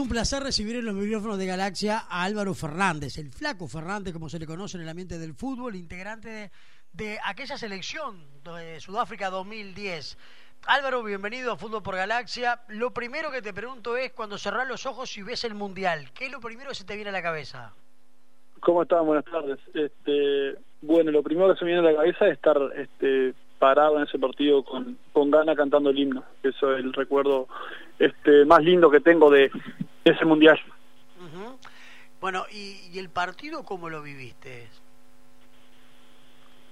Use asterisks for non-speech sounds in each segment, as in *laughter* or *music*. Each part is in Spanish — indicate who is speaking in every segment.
Speaker 1: un placer recibir en los micrófonos de Galaxia a Álvaro Fernández, el flaco Fernández, como se le conoce en el ambiente del fútbol, integrante de, aquella selección de Sudáfrica 2010. Álvaro, bienvenido a Fútbol por Galaxia. Lo primero que te pregunto es, cuando cerrás los ojos y ves el Mundial, ¿qué es lo primero que se te viene a la cabeza?
Speaker 2: ¿Cómo están? Buenas tardes. Este, bueno, lo primero que se me viene a la cabeza es estar este, parado en ese partido con, con gana cantando el himno. Eso es el recuerdo este, más lindo que tengo de, ese mundial.
Speaker 1: Bueno, ¿y, el partido cómo lo viviste?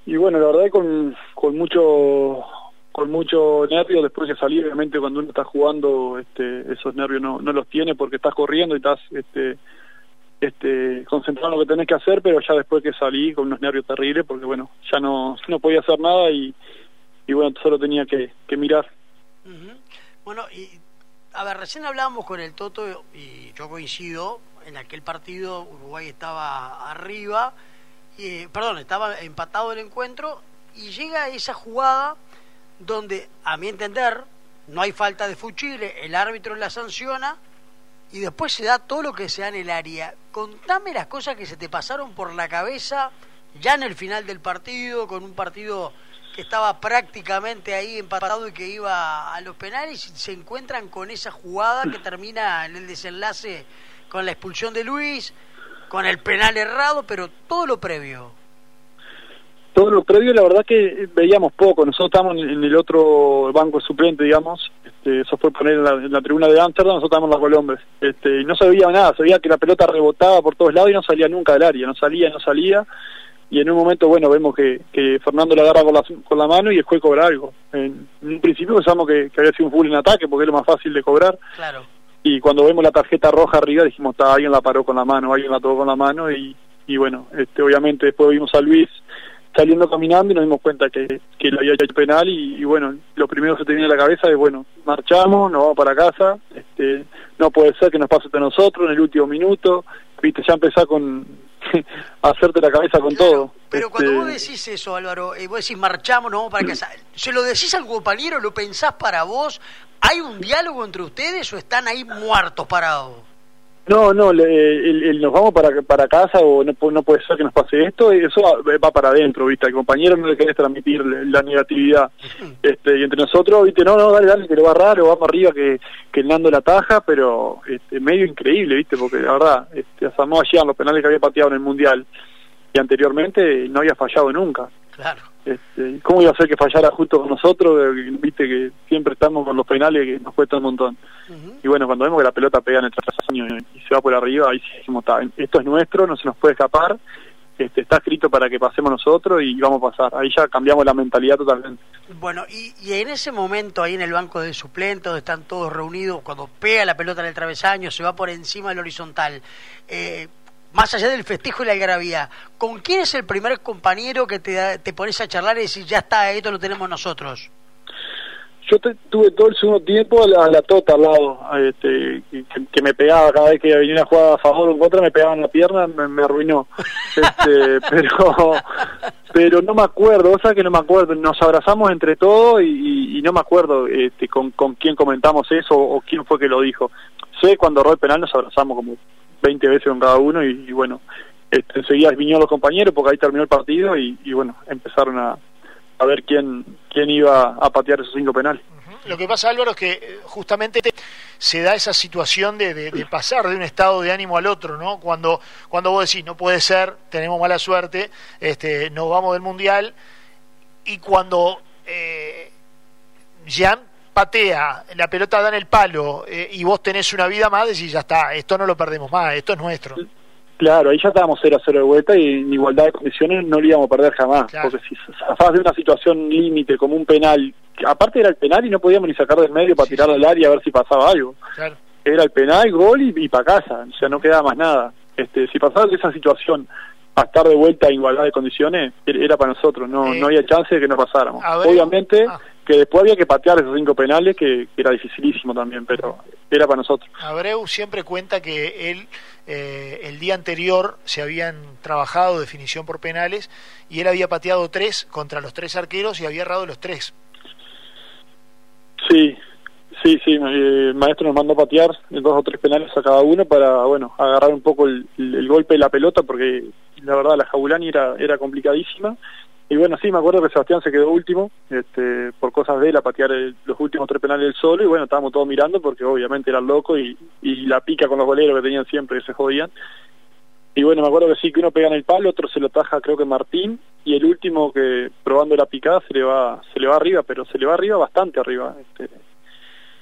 Speaker 2: Y bueno, la verdad con, con mucho con mucho nervio después de salir, obviamente cuando uno está jugando este, esos nervios no, no los tiene porque estás corriendo y estás este, este, concentrado en lo que tenés que hacer, pero ya después que salí con unos nervios terribles porque bueno, ya no, no podía hacer nada y, y bueno, solo tenía que, que mirar.
Speaker 1: Bueno, y a ver, recién hablábamos con el Toto y yo coincido, en aquel partido Uruguay estaba arriba, y, perdón, estaba empatado el encuentro y llega esa jugada donde, a mi entender, no hay falta de fuchile, el árbitro la sanciona y después se da todo lo que se da en el área. Contame las cosas que se te pasaron por la cabeza ya en el final del partido, con un partido que estaba prácticamente ahí empatado y que iba a los penales y se encuentran con esa jugada que termina en el desenlace con la expulsión de Luis, con el penal errado, pero todo lo previo.
Speaker 2: Todo lo previo, la verdad que veíamos poco. Nosotros estábamos en el otro banco suplente, digamos. Este, eso fue poner en la, tribuna de Amsterdam, nosotros estábamos en la Colombres. Este, y no se veía nada, se veía que la pelota rebotaba por todos lados y no salía nunca del área. No salía, no salía y en un momento, bueno, vemos que, que Fernando la agarra con la, con la mano y después cobra algo. En, un principio pensamos que, había sido un full en ataque porque es lo más fácil de cobrar.
Speaker 1: Claro.
Speaker 2: Y cuando vemos la tarjeta roja arriba dijimos, está, alguien la paró con la mano, alguien la tocó con la mano y, y bueno, este, obviamente después vimos a Luis saliendo caminando y nos dimos cuenta que, que le había hecho penal y, bueno, lo primero que se tenía en la cabeza es, bueno, marchamos, nos vamos para casa, este, no puede ser que nos pase a nosotros en el último minuto, viste, ya empezar con *laughs* hacerte la cabeza con todo.
Speaker 1: Pero cuando vos este, decís eso, Álvaro, y eh, vos decís marchamos, no vamos para casa, ¿se lo decís al compañero, lo pensás para vos? ¿Hay un diálogo entre ustedes o están ahí muertos parados?
Speaker 2: No, no, el, nos vamos para para casa o no, no puede ser que nos pase esto, eso va, para adentro, ¿viste? Al compañero no le querés transmitir la negatividad. Este, y entre nosotros, ¿viste? No, no, dale, dale, que lo va raro, vamos arriba, que, que Nando la taja, pero este, medio increíble, ¿viste? Porque la verdad, este, asomó ayer los penales que había pateado en el Mundial y anteriormente no había fallado nunca.
Speaker 1: Claro.
Speaker 2: Este, ¿Cómo iba a ser que fallara justo con nosotros? Viste que siempre estamos con los penales que nos cuesta un montón. Y bueno, cuando vemos que la pelota pega en el trasaño y se va por arriba, ahí dijimos, esto es nuestro, no se nos puede escapar, este, está escrito para que pasemos nosotros y vamos a pasar. Ahí ya cambiamos la mentalidad totalmente.
Speaker 1: Bueno, y, y en ese momento, ahí en el banco de suplentes, donde están todos reunidos, cuando pega la pelota en el travesaño, se va por encima del horizontal, eh, más allá del festejo y la algarabía, ¿con quién es el primer compañero que te, te pones a charlar y decís, ya está, esto lo tenemos nosotros?
Speaker 2: Yo tuve todo el segundo tiempo a la, tota al lado, este, que, me pegaba cada vez que venía una jugada a favor o en contra, me pegaba en la pierna, me, arruinó. *laughs* Este, pero pero no me acuerdo, o sea que no me acuerdo, nos abrazamos entre todos y, no me acuerdo este, con, con quién comentamos eso o, quién fue que lo dijo. Sé cuando erró el penal nos abrazamos como 20 veces con cada uno y, bueno, este, enseguida vinieron los compañeros porque ahí terminó el partido y, bueno, empezaron a, a ver quién, quién iba a patear esos cinco penales.
Speaker 3: Lo que pasa, Álvaro, es que eh, justamente se da esa situación de, de, pasar de un estado de ánimo al otro, ¿no? Cuando, cuando vos decís, no puede ser, tenemos mala suerte, este, nos vamos del Mundial, y cuando eh, patea, la pelota da en el palo eh, y vos tenés una vida más, decís, ya está, esto no lo perdemos más, esto es nuestro.
Speaker 2: Claro, ahí ya estábamos 0 a 0 de vuelta y en igualdad de condiciones no lo íbamos a perder jamás. Porque si zafás de una situación límite como un penal, aparte era el penal y no podíamos ni sacar del medio para tirar al área a ver si pasaba algo. Era el penal, gol y, para casa, o sea, no quedaba más nada. Este, si pasaba de esa situación a estar de vuelta en igualdad de condiciones, era para nosotros, no, no había chance de que no pasáramos. Obviamente ah. Que después había que patear esos cinco penales, que, que era dificilísimo también, pero era para nosotros.
Speaker 3: Abreu siempre cuenta que él eh, el día anterior se habían trabajado definición por penales y él había pateado tres contra los tres arqueros y había errado los tres.
Speaker 2: Sí, Sí, sí, el maestro nos mandó a patear dos o tres penales a cada uno para, bueno, agarrar un poco el, golpe de la pelota porque la verdad la Jabulani era, era complicadísima. Y bueno, sí, me acuerdo que Sebastián se quedó último, este, por cosas de él, a patear los últimos tres penales del solo, y bueno, estábamos todos mirando porque obviamente era loco y, y la pica con los goleros que tenían siempre, que se jodían. Y bueno, me acuerdo que sí, que uno pega en el palo, otro se lo taja creo que Martín, y el último que probando la picada se le va se le va arriba, pero se le va arriba bastante arriba. Este.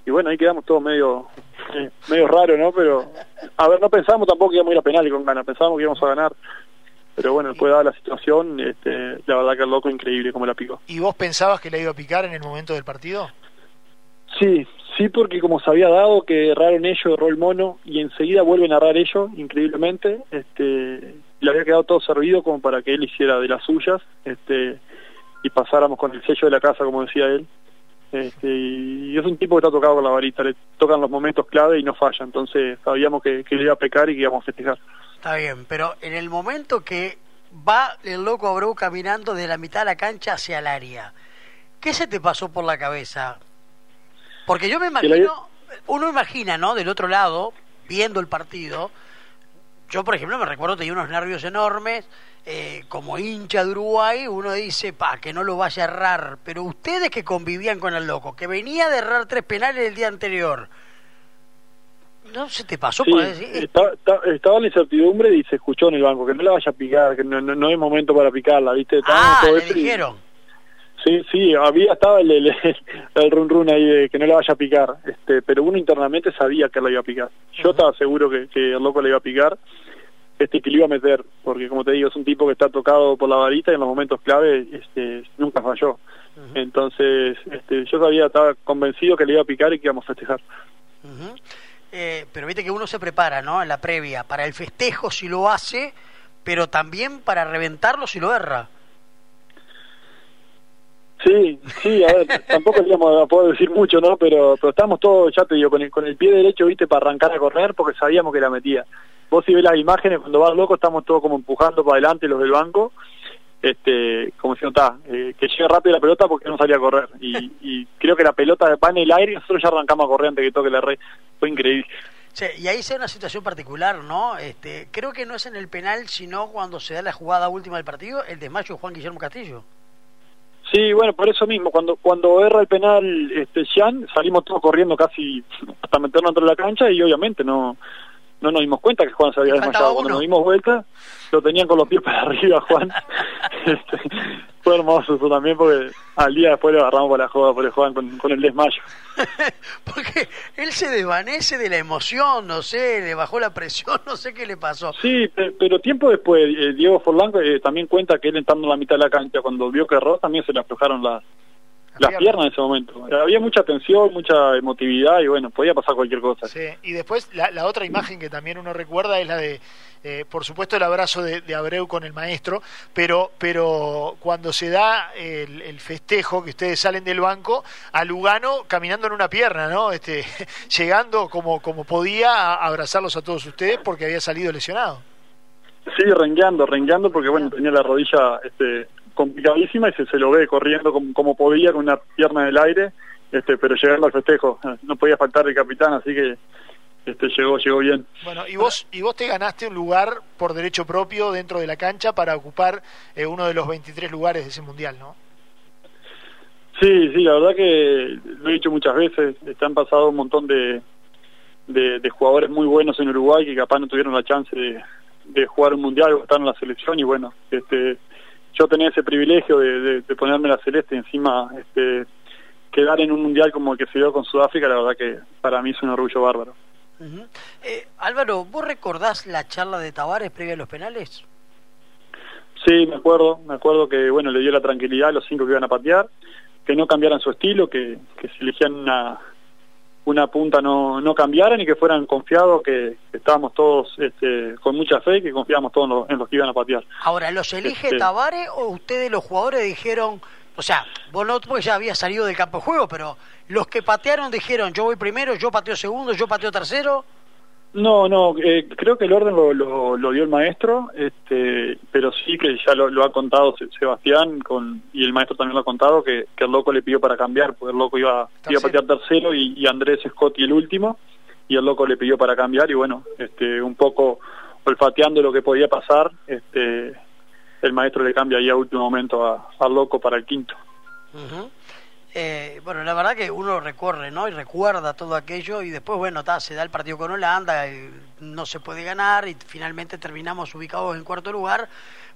Speaker 2: Y bueno, ahí quedamos todos medio eh, medio raro, ¿no? Pero, a ver, no pensábamos tampoco que íbamos a ir a penal con ganas, pensábamos que íbamos a ganar. Pero bueno, después dada la situación, este, la verdad que el loco increíble como la picó.
Speaker 3: ¿Y vos pensabas que le iba a picar en el momento del partido?
Speaker 2: Sí, sí, porque como se había dado que erraron ellos, erró el mono, y enseguida vuelven a errar ellos, increíblemente, este, le había quedado todo servido como para que él hiciera de las suyas, este, y pasáramos con el sello de la casa, como decía él. Este, y es un tipo que está tocado con la varita, le tocan los momentos clave y no falla, entonces sabíamos que, que le iba a pecar y que íbamos a festejar.
Speaker 1: Está bien, pero en el momento que va el loco Abreu caminando de la mitad de la cancha hacia el área, ¿qué se te pasó por la cabeza? Porque yo me imagino, uno imagina, ¿no? Del otro lado, viendo el partido, yo por ejemplo me recuerdo tenía unos nervios enormes, eh, como hincha de Uruguay, uno dice, pa, que no lo vaya a errar, pero ustedes que convivían con el loco, que venía de errar tres penales el día anterior, ¿no se te pasó por
Speaker 2: estaba la incertidumbre y se escuchó en el banco, que no la vaya a picar, que no, no, hay momento para picarla, ¿viste?
Speaker 1: ah, le dijeron.
Speaker 2: Sí, sí, había estaba el, el, el, run run ahí de que no le vaya a picar, este, pero uno internamente sabía que la iba a picar. Yo estaba seguro que, que, el loco le iba a picar, este, que le iba a meter, porque como te digo, es un tipo que está tocado por la varita y en los momentos clave este, nunca falló. Entonces, este, yo sabía, estaba convencido que le iba a picar y que íbamos a festejar.
Speaker 1: Eh, pero viste que uno se prepara, ¿no? En la previa, para el festejo si lo hace, pero también para reventarlo si lo erra.
Speaker 2: Sí, sí, a ver, *laughs* tampoco a poder decir mucho, ¿no? Pero, pero estamos todos, ya te digo, con el, con el pie derecho, viste, para arrancar a correr porque sabíamos que la metía. Vos si ves las imágenes, cuando vas loco, estamos todos como empujando para adelante los del banco, este, como si no está, eh, que llegue rápido la pelota porque no salía a correr. Y, y creo que la pelota va en el aire y nosotros ya arrancamos a correr antes que toque la red. Fue increíble.
Speaker 1: Sí, y ahí se da una situación particular, ¿no? Este, creo que no es en el penal, sino cuando se da la jugada última del partido, el desmayo de Juan Guillermo Castillo.
Speaker 2: Sí, bueno, por eso mismo, cuando cuando erra el penal este Jean, salimos todos corriendo casi hasta meternos dentro de la cancha y obviamente no no nos dimos cuenta que Juan se había desmayado. Cuando nos dimos vuelta, lo tenían con los pies para *laughs* arriba, Juan. este, fue hermoso eso también, porque al día después le agarramos para la joda por el Juan con, el desmayo. *laughs*
Speaker 1: porque él se desvanece de la emoción, no sé, le bajó la presión, *laughs* no sé qué le pasó.
Speaker 2: Sí, pero tiempo después, eh, Diego Forlán eh, también cuenta que él entrando en la mitad de la cancha, cuando vio que erró, también se le aflojaron las las piernas en ese momento. Había mucha tensión, mucha emotividad y bueno, podía pasar cualquier cosa.
Speaker 3: Sí, y después la, la otra imagen que también uno recuerda es la de, eh, por supuesto, el abrazo de, Abreu con el maestro, pero, pero cuando se da el, festejo, que ustedes salen del banco, a Lugano caminando en una pierna, ¿no? Este, *laughs* llegando como, como podía a abrazarlos a todos ustedes porque había salido lesionado.
Speaker 2: Sí, rengueando, rengueando porque bueno, tenía la rodilla este, complicadísima y se, se lo ve corriendo como, como podía con una pierna en el aire, este, pero llegando al festejo. No podía faltar el capitán, así que este llegó llegó bien.
Speaker 3: Bueno, y vos y vos te ganaste un lugar por derecho propio dentro de la cancha para ocupar eh, uno de los 23 lugares de ese mundial, ¿no?
Speaker 2: Sí, sí, la verdad que lo he dicho muchas veces, este, han pasado un montón de, de, de, jugadores muy buenos en Uruguay que capaz no tuvieron la chance de, de jugar un mundial o estar en la selección y bueno, este yo tenía ese privilegio de, ponerme la celeste encima este, quedar en un mundial como el que se dio con Sudáfrica, la verdad que para mí es un orgullo bárbaro.
Speaker 1: eh, Álvaro, ¿vos recordás la charla de Tavares previa a los penales?
Speaker 2: Sí, me acuerdo, me acuerdo que bueno le dio la tranquilidad a los cinco que iban a patear, que no cambiaran su estilo, que, que se elegían una, una punta no, no cambiaran y que fueran confiados, que, estábamos todos este, con mucha fe y que confiábamos todos en los, que iban a patear.
Speaker 1: Ahora, ¿los elige este, Tavares o ustedes los jugadores dijeron, o sea, vos no pues ya había salido del campo de juego, pero los que patearon dijeron, yo voy primero, yo pateo segundo, yo pateo tercero?
Speaker 2: No, no, eh, creo que el orden lo, lo, dio el maestro, este, pero sí que ya lo, ha contado Sebastián con, y el maestro también lo ha contado que, el loco le pidió para cambiar, porque el loco iba, iba a patear tercero y, y Andrés Scott y el último, y el loco le pidió para cambiar y bueno, este, un poco olfateando lo que podía pasar, este, el maestro le cambia ahí a último momento al loco para el quinto.
Speaker 1: Eh, bueno, la verdad que uno recorre, ¿no? Y recuerda todo aquello y después, bueno, se da el partido con Holanda, y no se puede ganar y finalmente terminamos ubicados en cuarto lugar,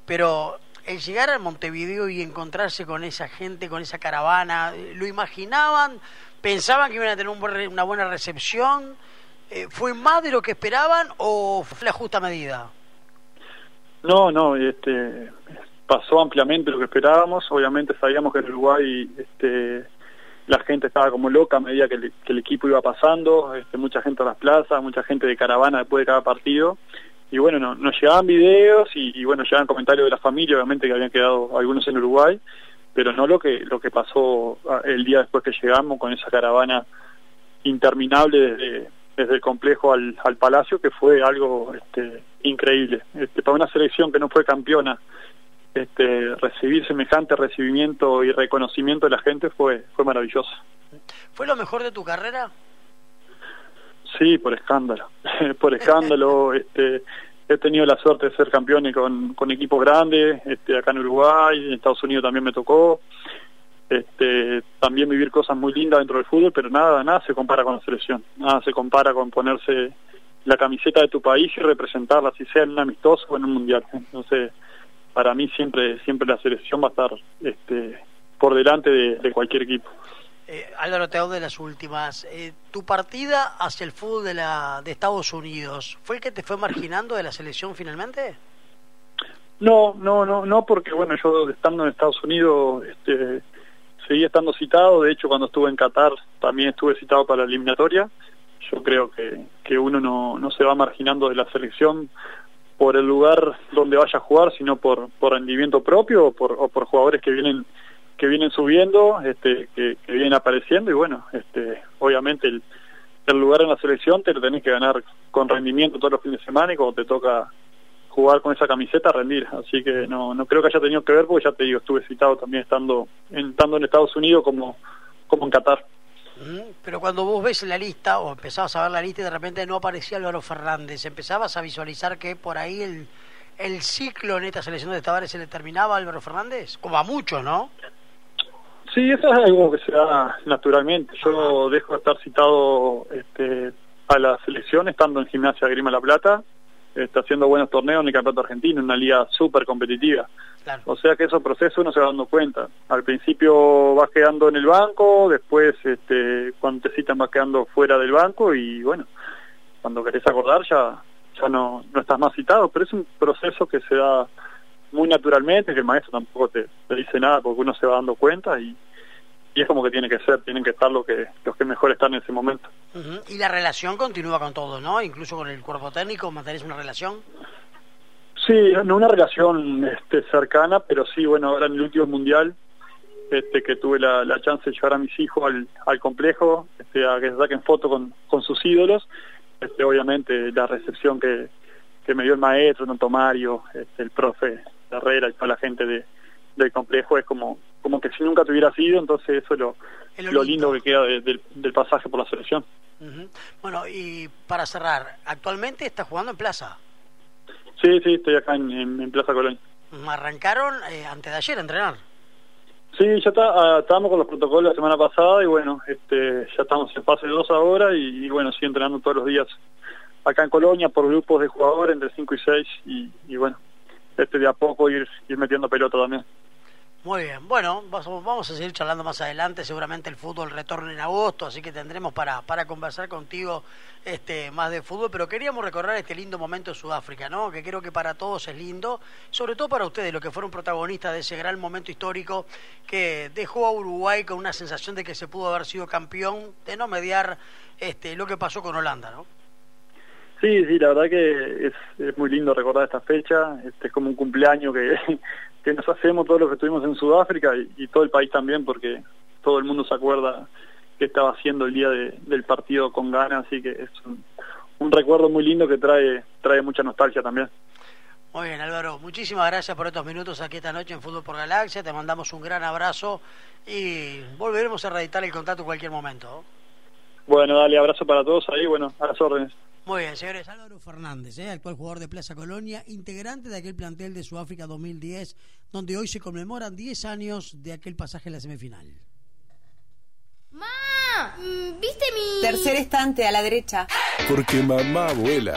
Speaker 1: pero el llegar a Montevideo y encontrarse con esa gente, con esa caravana, ¿lo imaginaban? ¿Pensaban que iban a tener una buena recepción? Eh, ¿Fue más de lo que esperaban o fue la justa medida?
Speaker 2: No, no, este, pasó ampliamente lo que esperábamos. Obviamente sabíamos que en Uruguay este, la gente estaba como loca a medida que, el equipo iba pasando, este, mucha gente a las plazas, mucha gente de caravana después de cada partido. Y bueno, no, nos llegaban videos y, bueno, llegaban comentarios de la familia, obviamente que habían quedado algunos en Uruguay, pero no lo que, lo que pasó ah, el día después que llegamos con esa caravana interminable desde, desde el complejo al, al palacio, que fue algo este, increíble. Este, para una selección que no fue campeona este, recibir semejante recibimiento y reconocimiento de la gente fue, fue maravilloso.
Speaker 1: ¿Fue lo mejor de tu carrera?
Speaker 2: Sí, por escándalo, *laughs* por escándalo. *laughs* este, he tenido la suerte de ser campeón con, con equipos grandes, este, acá en Uruguay, en Estados Unidos también me tocó. Este, también vivir cosas muy lindas dentro del fútbol, pero nada, nada se compara con la selección, nada se compara con ponerse la camiseta de tu país y representarla, si sea en un amistoso o en un mundial. Entonces, para mí siempre siempre la selección va a estar este, por delante de, cualquier equipo.
Speaker 1: Eh, Álvaro, te de las últimas. Eh, ¿Tu partida hacia el fútbol de, la, de Estados Unidos fue el que te fue marginando de la selección finalmente?
Speaker 2: No, no, no, no, porque bueno, yo estando en Estados Unidos este, seguí estando citado. De hecho, cuando estuve en Qatar también estuve citado para la eliminatoria. Yo creo que, que uno no, no se va marginando de la selección por el lugar donde vaya a jugar, sino por, por rendimiento propio o por, o por jugadores que vienen que vienen subiendo, este, que, vienen apareciendo y bueno, este, obviamente el, lugar en la selección te lo tenés que ganar con rendimiento todos los fines de semana y cuando te toca jugar con esa camiseta rendir, así que no no creo que haya tenido que ver porque ya te digo, estuve citado también estando en, estando en Estados Unidos como como en Qatar.
Speaker 1: Pero cuando vos ves la lista o empezabas a ver la lista y de repente no aparecía Álvaro Fernández, empezabas a visualizar que por ahí el, el ciclo en esta selección de Tavares se le terminaba a Álvaro Fernández, como a muchos, ¿no?
Speaker 2: Sí, eso es algo que se da naturalmente. Yo dejo de estar citado este, a la selección estando en Gimnasia Grima La Plata, está haciendo buenos torneos en el Campeonato Argentino, una liga súper competitiva. O sea que esos procesos uno se va dando cuenta. Al principio vas quedando en el banco, después este, cuando te citan vas quedando fuera del banco y bueno, cuando querés acordar ya, ya no, no estás más citado, pero es un proceso que se da muy naturalmente, que el maestro tampoco te, dice nada porque uno se va dando cuenta y, y es como que tiene que ser, tienen que estar los que, los que mejor están en ese momento.
Speaker 1: Y la relación continúa con todos, ¿no? Incluso con el cuerpo técnico, ¿mantenés una relación?
Speaker 2: Sí, no una relación este, cercana, pero sí, bueno, ahora en el último mundial, este, que tuve la, chance de llevar a mis hijos al, al complejo, este, a que se saquen fotos con, con sus ídolos, este, obviamente la recepción que, que me dio el maestro, Don Tomario, este, el profe Herrera y toda la gente de, del complejo es como como que si nunca te hubiera sido, entonces eso es lo, lo, lindo. que queda del, del pasaje por la selección.
Speaker 1: Bueno, y para cerrar, ¿actualmente estás jugando en Plaza?
Speaker 2: Sí, sí, estoy acá en, Plaza Colón.
Speaker 1: ¿Arrancaron eh, antes de ayer a entrenar?
Speaker 2: Sí, ya está, ah, estábamos con los protocolos la semana pasada y bueno, este, ya estamos en fase 2 ahora y, bueno, sigo entrenando todos los días acá en Colonia por grupos de jugadores entre 5 y 6 y, y bueno, este de a poco ir, ir metiendo pelota también.
Speaker 1: Muy bien, bueno, vamos a seguir charlando más adelante, seguramente el fútbol retorna en agosto, así que tendremos para, para conversar contigo este, más de fútbol, pero queríamos recordar este lindo momento de Sudáfrica, ¿no? que creo que para todos es lindo, sobre todo para ustedes, los que fueron protagonistas de ese gran momento histórico que dejó a Uruguay con una sensación de que se pudo haber sido campeón, de no mediar este, lo que pasó con Holanda, ¿no?
Speaker 2: Sí, sí, la verdad que es, muy lindo recordar esta fecha, este es como un cumpleaños que, que nos hacemos todos los que estuvimos en Sudáfrica y, todo el país también porque todo el mundo se acuerda que estaba haciendo el día del partido con Ghana, así que es un, un recuerdo muy lindo que trae, trae mucha nostalgia también.
Speaker 1: Muy bien, Álvaro. Muchísimas gracias por estos minutos aquí esta noche en Fútbol por Galaxia. Te mandamos un gran abrazo y volveremos a reeditar el contacto en cualquier momento.
Speaker 2: Bueno, dale, abrazo para todos ahí, bueno, a las órdenes.
Speaker 1: Muy bien, señores. Álvaro Fernández, ¿eh? actual jugador de Plaza Colonia, integrante de aquel plantel de Sudáfrica 2010, donde hoy se conmemoran 10 años de aquel pasaje en la semifinal.
Speaker 4: ¡Ma! ¿Viste mi...?
Speaker 5: Tercer estante a la derecha.
Speaker 6: Porque mamá abuela